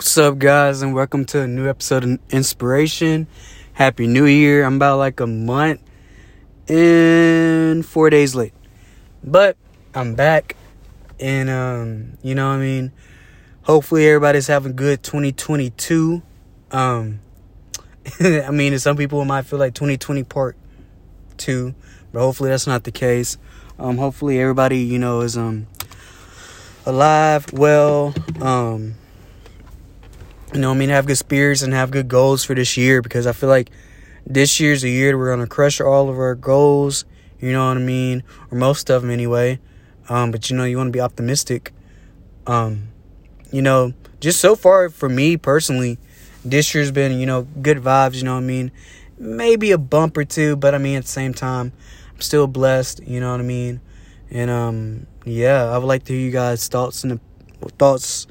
What's up, guys, and welcome to a new episode of Inspiration. Happy New Year. I'm about like a month and four days late, but I'm back, and um, you know what I mean. Hopefully, everybody's having good 2022. Um, I mean, some people might feel like 2020 part two, but hopefully that's not the case. Um, hopefully everybody, you know, is um alive, well, um you know, I mean, have good spirits and have good goals for this year because I feel like this year's a year we're gonna crush all of our goals. You know what I mean, or most of them anyway. Um, but you know, you want to be optimistic. Um, you know, just so far for me personally, this year's been you know good vibes. You know what I mean, maybe a bump or two, but I mean at the same time, I'm still blessed. You know what I mean, and um, yeah, I would like to hear you guys' thoughts and thoughts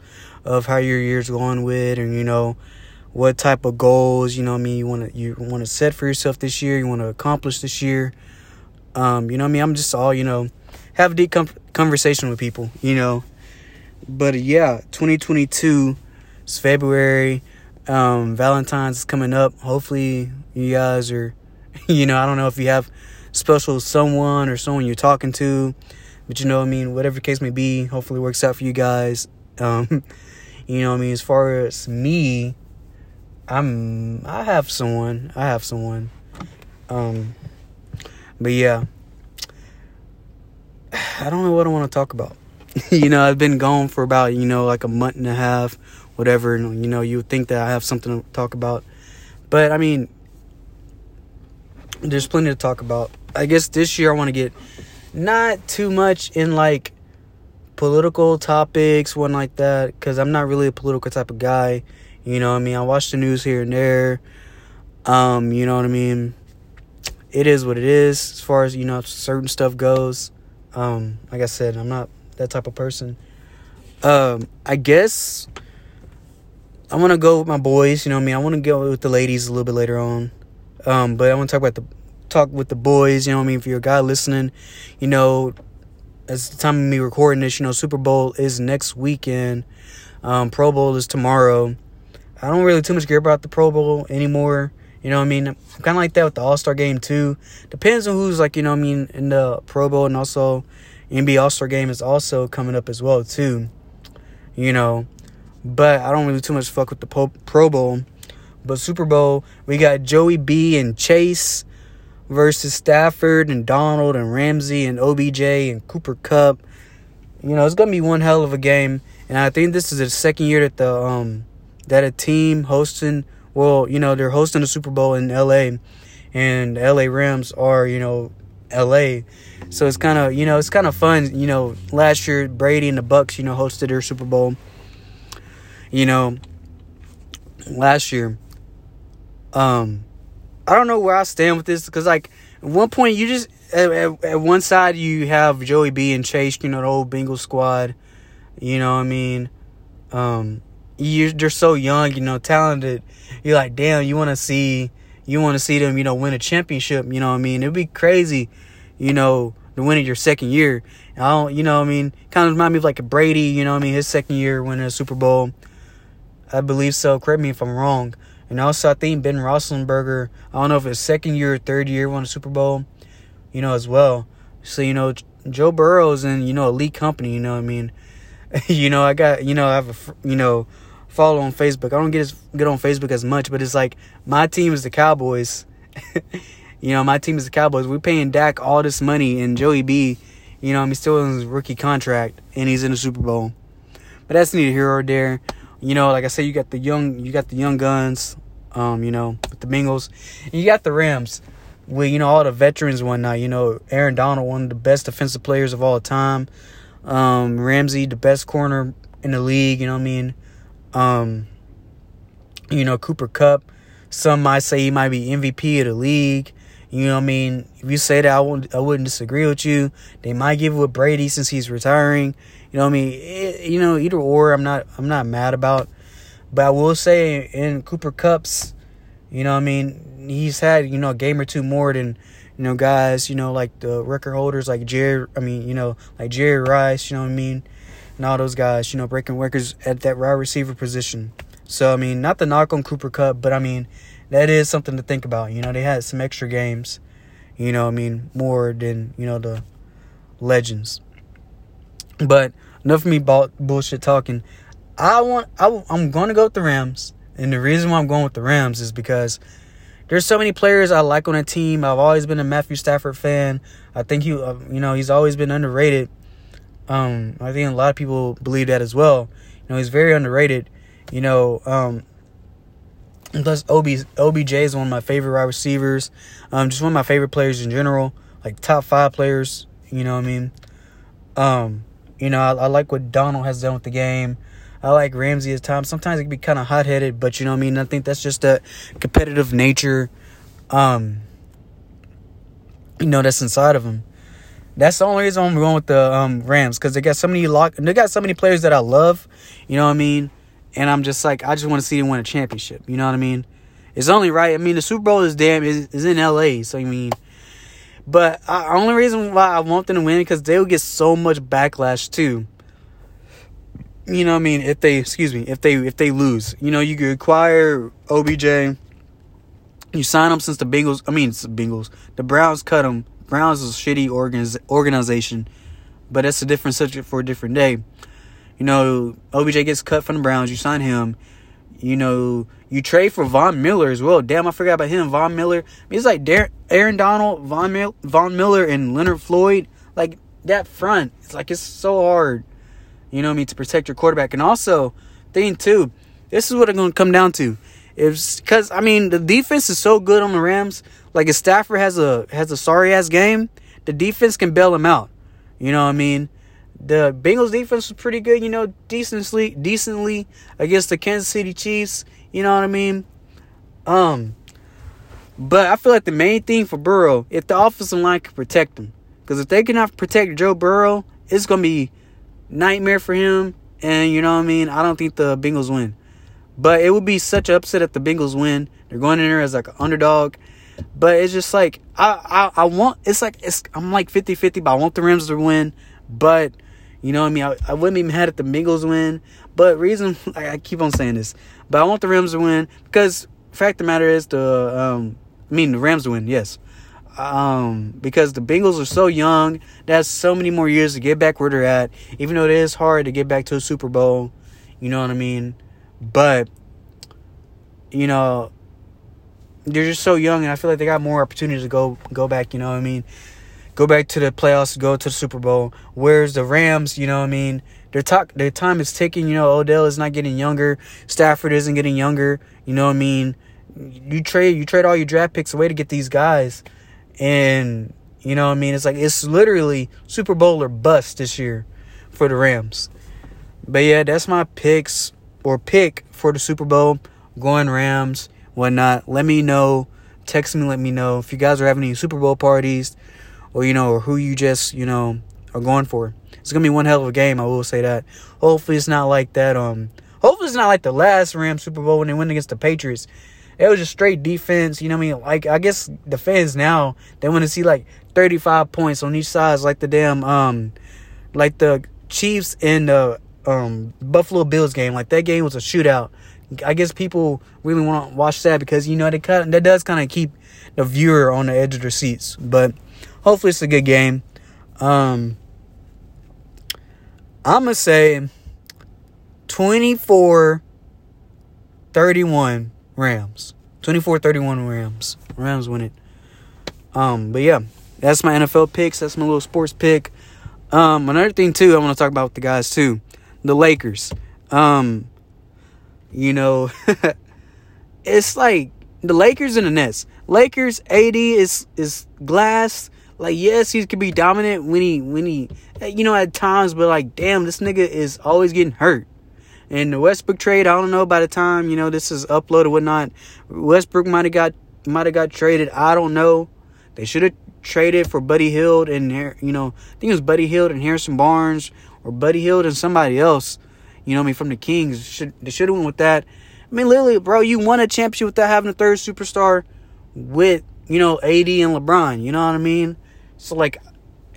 of how your year's going with and you know what type of goals you know I mean you want to you want to set for yourself this year you want to accomplish this year. Um you know I mean? I'm just all you know have a deep com- conversation with people you know. But yeah 2022 it's February. Um Valentine's is coming up. Hopefully you guys are you know I don't know if you have special someone or someone you're talking to but you know I mean? Whatever case may be hopefully works out for you guys. Um You know what I mean? As far as me, I'm I have someone. I have someone. Um but yeah. I don't know what I want to talk about. you know, I've been gone for about, you know, like a month and a half, whatever, and you know, you would think that I have something to talk about. But I mean, there's plenty to talk about. I guess this year I want to get not too much in like political topics, one like that, because I'm not really a political type of guy. You know I mean? I watch the news here and there. Um, you know what I mean? It is what it is as far as, you know, certain stuff goes. Um, like I said, I'm not that type of person. Um, I guess I want to go with my boys, you know what I mean? I want to go with the ladies a little bit later on. Um, but I want to talk about the talk with the boys, you know what I mean? If you're a guy listening, you know, as the time of me recording this, you know, Super Bowl is next weekend. Um, Pro Bowl is tomorrow. I don't really too much care about the Pro Bowl anymore. You know what I mean? I'm kind of like that with the All Star game too. Depends on who's like, you know I mean, in the Pro Bowl and also NBA All Star game is also coming up as well too. You know, but I don't really too much fuck with the Pro Bowl. But Super Bowl, we got Joey B and Chase versus Stafford and Donald and Ramsey and OBJ and Cooper Kupp. You know, it's gonna be one hell of a game, and I think this is the second year that the um that a team hosting well, you know, they're hosting the Super Bowl in LA and LA Rams are, you know, LA. So it's kind of, you know, it's kind of fun, you know, last year Brady and the Bucs you know, hosted their Super Bowl. You know, last year um I don't know where I stand with this because like at one point you just at, at, at, one side you have Joey B and Chase, you know the old Bengals squad. You know what I mean? Um, you they're so young, you know, talented. You're like, damn, you want to see you want to see them, you know, win a championship. You know what I mean? It'd be crazy, you know, to win it your second year. I don't, you know, what I mean, kind of remind me of like a Brady. You know, what I mean, his second year winning a Super Bowl. I believe so. Correct me if I'm wrong. And also, I think Ben Roethlisberger, I don't know if it's second year or third year, won a Super Bowl, you know, as well. So, you know, Joe Burrow's in, you know, elite company, you know I mean? you know, I got, you know, I have a, you know, follow on Facebook. I don't get as get on Facebook as much, but it's like my team is the Cowboys. you know, my team is the Cowboys. We're paying Dak all this money and Joey B, you know, I mean, still in his rookie contract and he's in the Super Bowl. But that's neither here or there. You know, like I said, you got the young, you got the young guns. Um, you know, with the Bengals, and you got the Rams with you know all the veterans whatnot. You know, Aaron Donald, one of the best defensive players of all time. Um, Ramsey, the best corner in the league. You know what I mean? Um, you know, Cooper Kupp. Some might say he might be MVP of the league. You know what I mean? If you say that, I wouldn't, I wouldn't disagree with you. They might give it with Brady since he's retiring. You know what I mean? It, you know, either or, I'm not, I'm not mad about. But I will say, in Cooper Kupp's, you know I mean? He's had, you know, a game or two more than, you know, guys, you know, like the record holders like Jerry, I mean, you know, like Jerry Rice, you know what I mean? And all those guys, you know, breaking records at that wide receiver position. So I mean, not the knock on Cooper Kupp, but I mean, that is something to think about. You know, they had some extra games. You know, I mean, more than you know the legends. But enough of me bullshit talking. I want. I, I'm going to go with the Rams, and the reason why I'm going with the Rams is because there's so many players I like on a team. I've always been a Matthew Stafford fan. I think he, uh, you know, he's always been underrated. Um, I think a lot of people believe that as well. You know, he's very underrated. You know, um, plus OB, OBJ is one of my favorite wide receivers. Um, just one of my favorite players in general, like top five players. You know what I mean? Um, you know, I, I like what Donald has done with the game. I like Ramsey at times. Sometimes it can be kind of hot headed, but you know what I mean. I think that's just a competitive nature. Um, you know, that's inside of him. That's the only reason I'm going with the um, Rams because they got so many lock. They got so many players that I love. You know what I mean? And I'm just like, I just want to see them win a championship. You know what I mean? It's only right. I mean, the Super Bowl is damn is, is in L.A. So I mean, but the only reason why I want them to win because they'll get so much backlash too. You know what I mean? If they excuse me if they if they lose. You know you could acquire OBJ you sign them since the Bengals I mean the Bengals the Browns cut them Browns is a shitty organiz- organization but that's a different subject for a different day. You know OBJ gets cut from the Browns you sign him you know you trade for Von Miller as well damn I forgot about him Von Miller I mean, it's like Dar- Aaron Donald Von, Mil- Von Miller and Leonard Floyd like that front it's like it's so hard you know I mean? To protect your quarterback. And also, thing too, this is what I'm going to come down to. If because I mean the defense is so good on the Rams. Like if Stafford has a has a sorry ass game, the defense can bail him out. You know what I mean? The Bengals defense was pretty good. You know, decently decently against the Kansas City Chiefs. You know what I mean? Um, but I feel like the main thing for Burrow, if the offensive line can protect him, because if they cannot protect Joe Burrow, it's gonna be nightmare for him. And you know what I mean? I don't think the Bengals win. But it would be such an upset if the Bengals win. They're going in there as like an underdog. But it's just like I, I, I want it's like it's I'm like 50-50, but I want the Rams to win. But you know what I mean? I, I wouldn't be mad if the Bengals win. But reason I, I keep on saying this. But I want the Rams to win because fact the matter is the um I mean the Rams to win, yes um, because the Bengals are so young. That's so many more years to get back where they're at. Even though it is hard to get back to a Super Bowl, you know what I mean. But you know, they're just so young, and I feel like they got more opportunities to go go back. You know what I mean? Go back to the playoffs, go to the Super Bowl. Whereas the Rams, you know what I mean? Their talk, their time is ticking. You know, Odell is not getting younger. Stafford isn't getting younger. You know what I mean? You trade you trade all your draft picks away to get these guys and you know what I mean? It's like it's literally Super Bowl or bust this year for the Rams. But yeah, that's my picks or pick for the Super Bowl. Going Rams, whatnot. Let me know. Text me, let me know if you guys are having any Super Bowl parties or you know, or who you just, you know, are going for. It's gonna be one hell of a game, I will say that. Hopefully it's not like that, um hopefully it's not like the last Rams Super Bowl when they went against the Patriots it was just straight defense. You know what I mean? Like I guess the fans now they want to see like 35 points on each side, like the damn um, like the Chiefs and the um Buffalo Bills game. Like that game was a shootout. I guess people really want to watch that because you know they cut that does kind of keep the viewer on the edge of their seats. But hopefully it's a good game. Um, I'm gonna say 24 31 Rams. 24-31 Rams. Rams win it. Um, but yeah, that's my NFL picks. That's my little sports pick. Um, another thing too, I want to talk about with the guys too. The Lakers. Um, you know, it's like the Lakers and the Nets. Lakers AD is is glass. Like yes, he could be dominant when he when he you know at times, but like damn, this nigga is always getting hurt. And the Westbrook trade, I don't know by the time, you know, this is uploaded whatnot. Westbrook might have got might have got traded. I don't know. They should have traded for Buddy Hield and you know, I think it was Buddy Hield and Harrison Barnes or Buddy Hield and somebody else. You know I mean from the Kings. Should they should have went with that. I mean, literally, bro, you won a championship without having a third superstar with, you know, AD and LeBron. You know what I mean? So like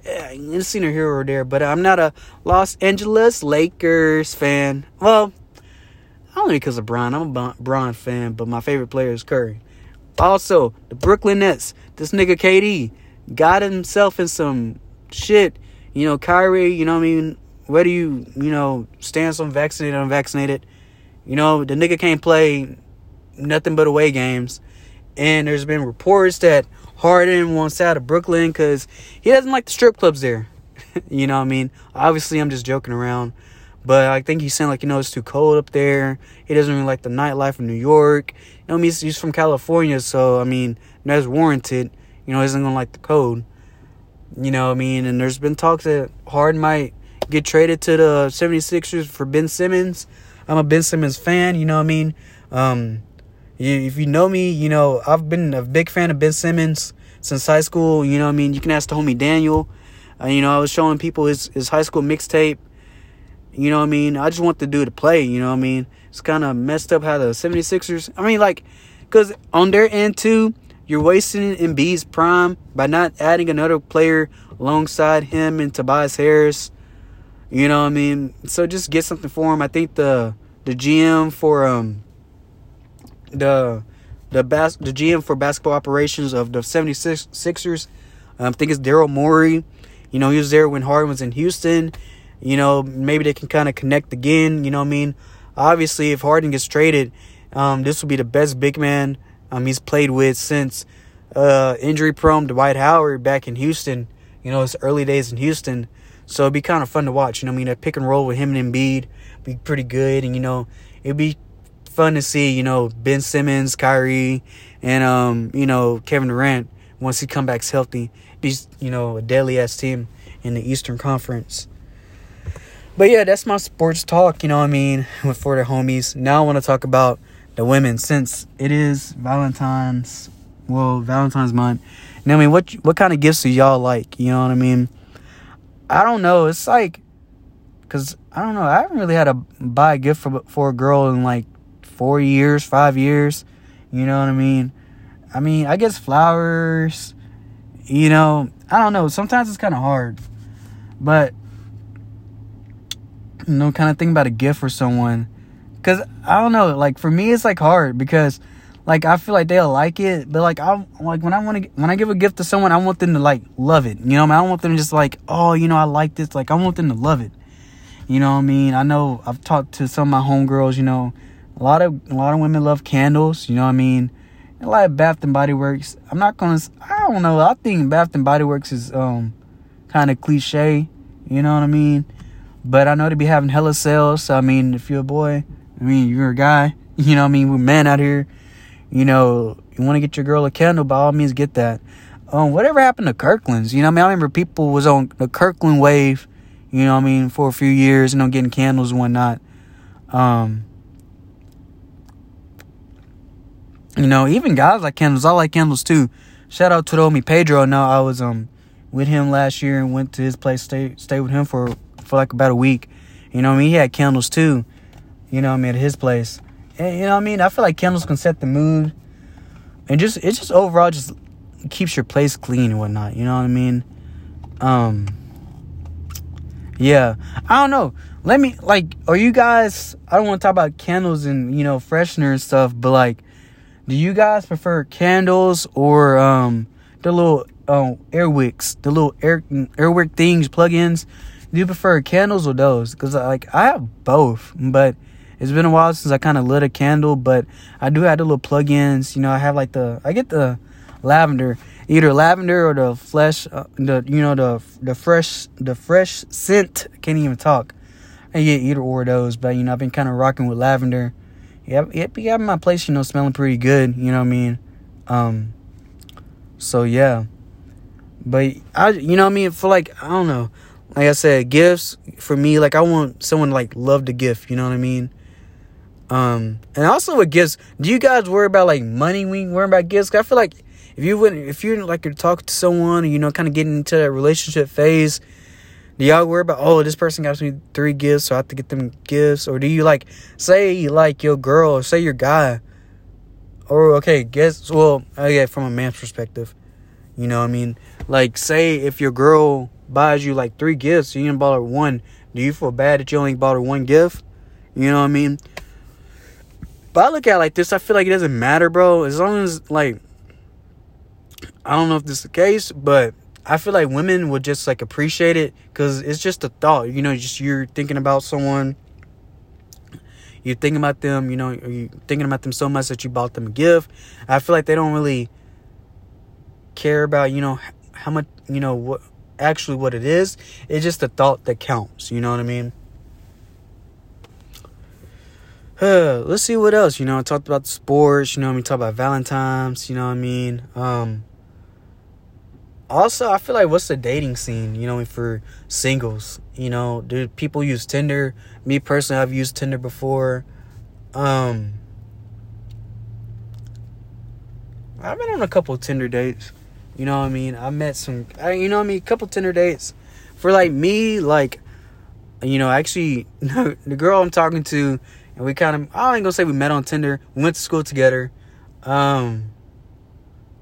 yeah, I've seen her here or there, but I'm not a Los Angeles Lakers fan. Well, only because of Bron. I'm a Bron fan, but my favorite player is Curry. Also, the Brooklyn Nets. This nigga KD got himself in some shit. You know, Kyrie. You know, what I mean, whether you you know stand some vaccinated unvaccinated, you know the nigga can't play nothing but away games. And there's been reports that Harden wants out of Brooklyn because he doesn't like the strip clubs there. you know what I mean? Obviously, I'm just joking around. But I think he's saying, like, you know, it's too cold up there. He doesn't really like the nightlife in New York. You know, I mean, he's, he's from California, so, I mean, that's warranted. You know, he isn't going to like the cold. You know what I mean? And there's been talks that Harden might get traded to the 76ers for Ben Simmons. I'm a Ben Simmons fan, you know what I mean? Um, if you know me, you know, I've been a big fan of Ben Simmons since high school. You know I mean? You can ask the homie Daniel. Uh, you know, I was showing people his, his high school mixtape. You know what I mean? I just want the dude to play, you know what I mean? It's kind of messed up how the 76ers, I mean, like, because on their end, too, you're wasting Embiid's prime by not adding another player alongside him and Tobias Harris. You know what I mean? So just get something for him. I think the the GM for um the the bas- the GM for basketball operations of the 76ers. Um, I think it's Daryl Morey. You know, he was there when Harden was in Houston. You know, maybe they can kind of connect again. You know I mean? Obviously, if Harden gets traded, um, this will be the best big man um, he's played with since uh, injury prone Dwight Howard back in Houston. You know, his early days in Houston. So it'd be kind of fun to watch. You know, I mean, a pick and roll with him and Embiid be pretty good. And, you know, it'd be fun to see, you know, Ben Simmons, Kyrie, and um, you know, Kevin Durant once he comes back healthy. These, you know, a deadly ass team in the Eastern Conference. But yeah, that's my sports talk, you know what I mean, with for the homies. Now I want to talk about the women since it is Valentine's well, Valentine's month. And I mean, what what kind of gifts do y'all like? You know what I mean? I don't know. It's like, cause I don't know. I haven't really had to buy a gift for for a girl in like four years, five years. You know what I mean? I mean, I guess flowers, you know, I don't know. Sometimes it's kind of hard. But, you know, kind of think about a gift for someone. Because, I don't know, like, for me, it's like hard because, like, I feel like they'll like it. But, like, I'm like when I want to, when I give a gift to someone, I want them to, like, love it. You know I, mean? I don't want them just, like, oh, you know, I like this. Like, I want them to love it. You know what I mean? I know I've talked to some of my homegirls, you know, a lot of a lot of women love candles. You know what I mean? A lot of Bath and Body Works. I'm not gonna. I don't know. I think Bath and Body Works is um kind of cliche. You know what I mean? But I know they be having hella sales. So I mean, if you're a boy, I mean you're a guy. You know what I mean? We're men out here. You know, you want to get your girl a candle, by all means, get that. Um, whatever happened to Kirkland's? You know, what I mean, I remember people was on the Kirkland wave. You know, what I mean, for a few years, you know, getting candles and whatnot. Um, You know, even guys like candles. I like candles too. Shout out to the homie Pedro. Now I was um with him last year and went to his place, stay stay with him for for like about a week. You know I mean? He had candles too. You know I mean at his place. And, you know I mean? I feel like candles can set the mood. And just it just overall just keeps your place clean and whatnot. You know what I mean? Um Yeah. I don't know. Let me like are you guys I don't want to talk about candles and, you know, freshener and stuff, but like do you guys prefer candles or um the little um air wicks, the little air airwick things, plugins? Do you prefer candles or those? Because like I have both, but it's been a while since I kind of lit a candle. But I do have the little plugins. You know, I have like the I get the lavender, either lavender or the flesh, uh, the you know the the fresh the fresh scent. Can't even talk. I get either or those, but you know I've been kind of rocking with lavender yeah, it be having my place, you know, smelling pretty good. You know what I mean? Um, so yeah, but I, you know what I mean? For like, I don't know. Like I said, gifts for me, like I want someone to, like love the gift. You know what I mean? Um, and also with gifts, do you guys worry about like money when you worry about gifts? I feel like if you wouldn't, if you're like you're talking to someone, you know, kind of getting into that relationship phase, do y'all worry about oh this person got me three gifts so i have to get them gifts. Or do you like say like your girl or say your guy. Or okay guess well okay from a man's perspective. You know what i mean? Like say if your girl buys you like three gifts you didn't buy her one. Do you feel bad that you only bought her one gift? You know what i mean? But I look at like this, I feel like it doesn't matter, bro. As long as like I don't know if this is the case, but I feel like women would just like appreciate it because it's just a thought. You know, just you're thinking about someone, you're thinking about them. You know, you're thinking about them so much that you bought them a gift. I feel like they don't really care about you know how much you know what actually what it is. It's just the thought that counts. You know what I mean? Uh, let's see what else. You know, I talked about sports. You know, we talked about Valentine's. You know what I mean? Um, also, I feel like what's the dating scene? You know, for singles. You know, do people use Tinder? Me personally, I've used Tinder before. Um, I've been on a couple Tinder dates. You know what I mean? I met some, I, you know what I mean? A couple Tinder dates. For like me, like, you know, actually, the girl I'm talking to, and we kind of, I ain't gonna say we met on Tinder. We went to school together. Um,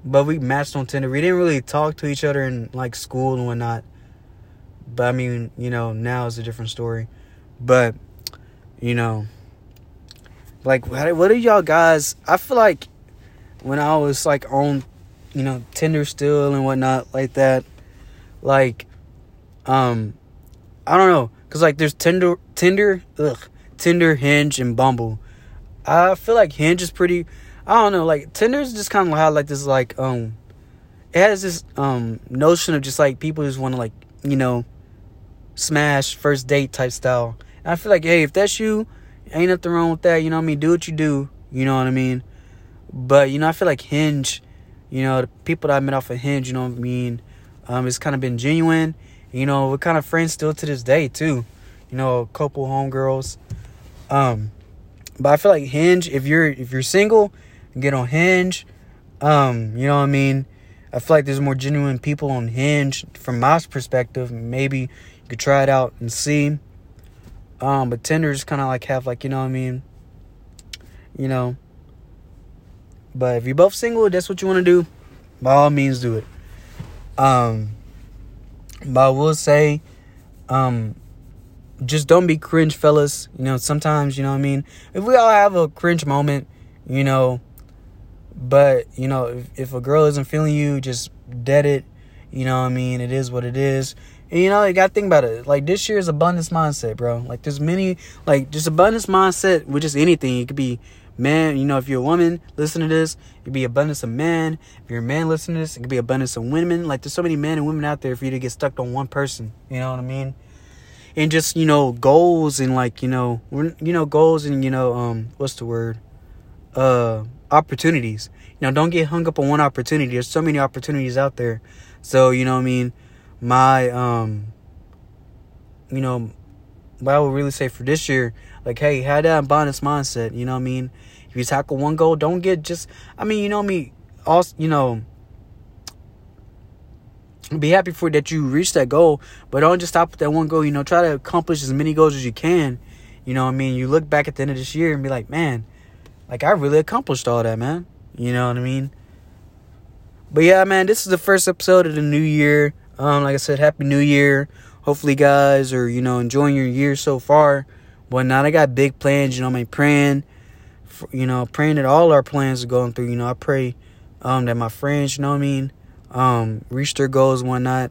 but we matched on Tinder. We didn't really talk to each other in like school and whatnot. But I mean, you know, now is a different story. But, you know, like, what are y'all guys? I feel like when I was like on you know, Tinder still and whatnot like that. Like, um, I don't know, cause like there's Tinder, Tinder, ugh, Tinder, Hinge, and Bumble. I feel like Hinge is pretty. I don't know, like Tinder's just kind of how like this like um, it has this um notion of just like people just want to like you know, smash first date type style. And I feel like hey, if that's you, ain't nothing wrong with that. You know what I mean? Do what you do. You know what I mean? But you know, I feel like Hinge you know, the people that I met off of Hinge, you know what I mean? Um, it's kind of been genuine. You know, we're kind of friends still to this day too. You know, a couple homegirls. Um, but I feel like Hinge, if you're if you're single, get on Hinge. Um, you know what I mean? I feel like there's more genuine people on Hinge from my perspective. Maybe you could try it out and see. Um, but Tinder's kind of like have like you know what I mean. You know, but if you're both single, that's what you want to do, by all means do it. Um, but I will say, um, just don't be cringe, fellas. You know, sometimes, you know what I mean? If we all have a cringe moment, you know, but, you know, if, if a girl isn't feeling you, just dead it. You know what I mean? It is what it is. And, you know, you gotta think about it. Like this year is abundance mindset, bro. Like there's many, like just abundance mindset with just anything. It could be man, you know, if you're a woman, listen to this, it could be abundance of men. If you're a man, listen to this, it could be abundance of women. Like there's so many men and women out there for you to get stuck on one person. You know what I mean? And just you know goals and like you know you know goals and you know um what's the word uh opportunities. Know, don't get hung up on one opportunity. There's so many opportunities out there. So you know I mean. My um you know what I would really say for this year, like, hey, have that abundance mindset. You know I mean? If you tackle one goal, don't get just. I mean, you know me. Also, you know, be happy for that you reach that goal, but don't just stop with that one goal. You know, try to accomplish as many goals as you can. You know I mean? You look back at the end of this year and be like, man, like I really accomplished all that, man. You know what I mean? But yeah, man, this is the first episode of the new year. Um, like I said, happy new year. Hopefully, guys are you know enjoying your year so far. But now I got big plans. You know, I mean, praying, for, you know, praying that all our plans are going through. You know, I pray um, that my friends, you know what I mean, um, reach their goals and whatnot.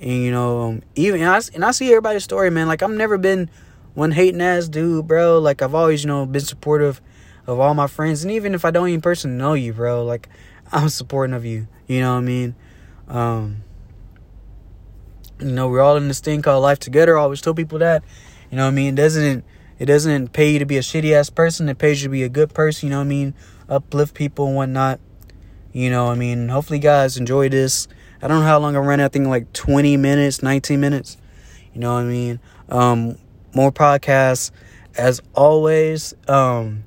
And you know, um, even and I, and I see everybody's story, man. Like I've never been one hating ass dude, bro. Like I've always, you know, been supportive of all my friends, and even if I don't even personally know you, bro, like I'm supporting of you. You know what I mean? Um, you know, we're all in this thing called life together. I always tell people that. You know what I mean? It doesn't it doesn't pay you to be a shitty ass person. It pays you to be a good person. You know what I mean? Uplift people and whatnot. You know, I mean, hopefully, guys enjoy this. I don't know how long I ran. I think like 20 minutes, 19 minutes. You know what I mean? Um, more podcasts. As always, um,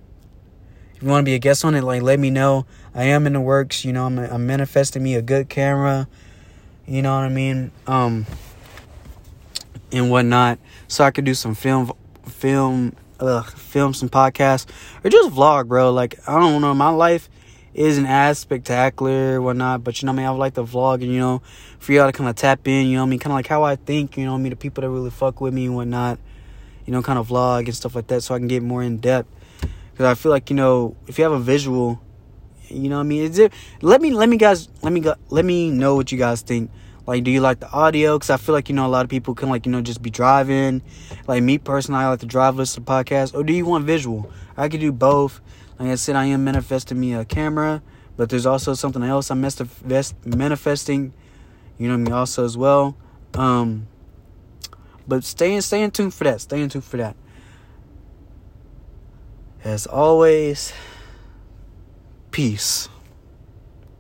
if you want to be a guest on it, like let me know. I am in the works. You know, I'm, I'm manifesting me a good camera. You know what I mean? Um, and whatnot, so I could do some film, film, uh, film some podcasts or just vlog, bro. Like I don't know, my life isn't as spectacular, whatnot, but you know, what I mean, I would like to vlog and you know, for y'all to kind of tap in, you know, what I mean, kind of like how I think, you know, I mean, the people that really fuck with me and whatnot, you know, kind of vlog and stuff like that, so I can get more in depth. Because I feel like you know if you have a visual, you know what I mean. Is it? Let me let me guys let me go, let me know what you guys think. Like, do you like the audio? Because I feel like you know a lot of people can like you know just be driving. Like me personally, I like to drive, listen to podcasts. Or do you want visual? I could do both. Like I said, I am manifesting me a camera, but there's also something else I'm manifesting. You know I mean? Also as well. Um, but stay in, stay in tune for that. Stay in tune for that. As always, peace.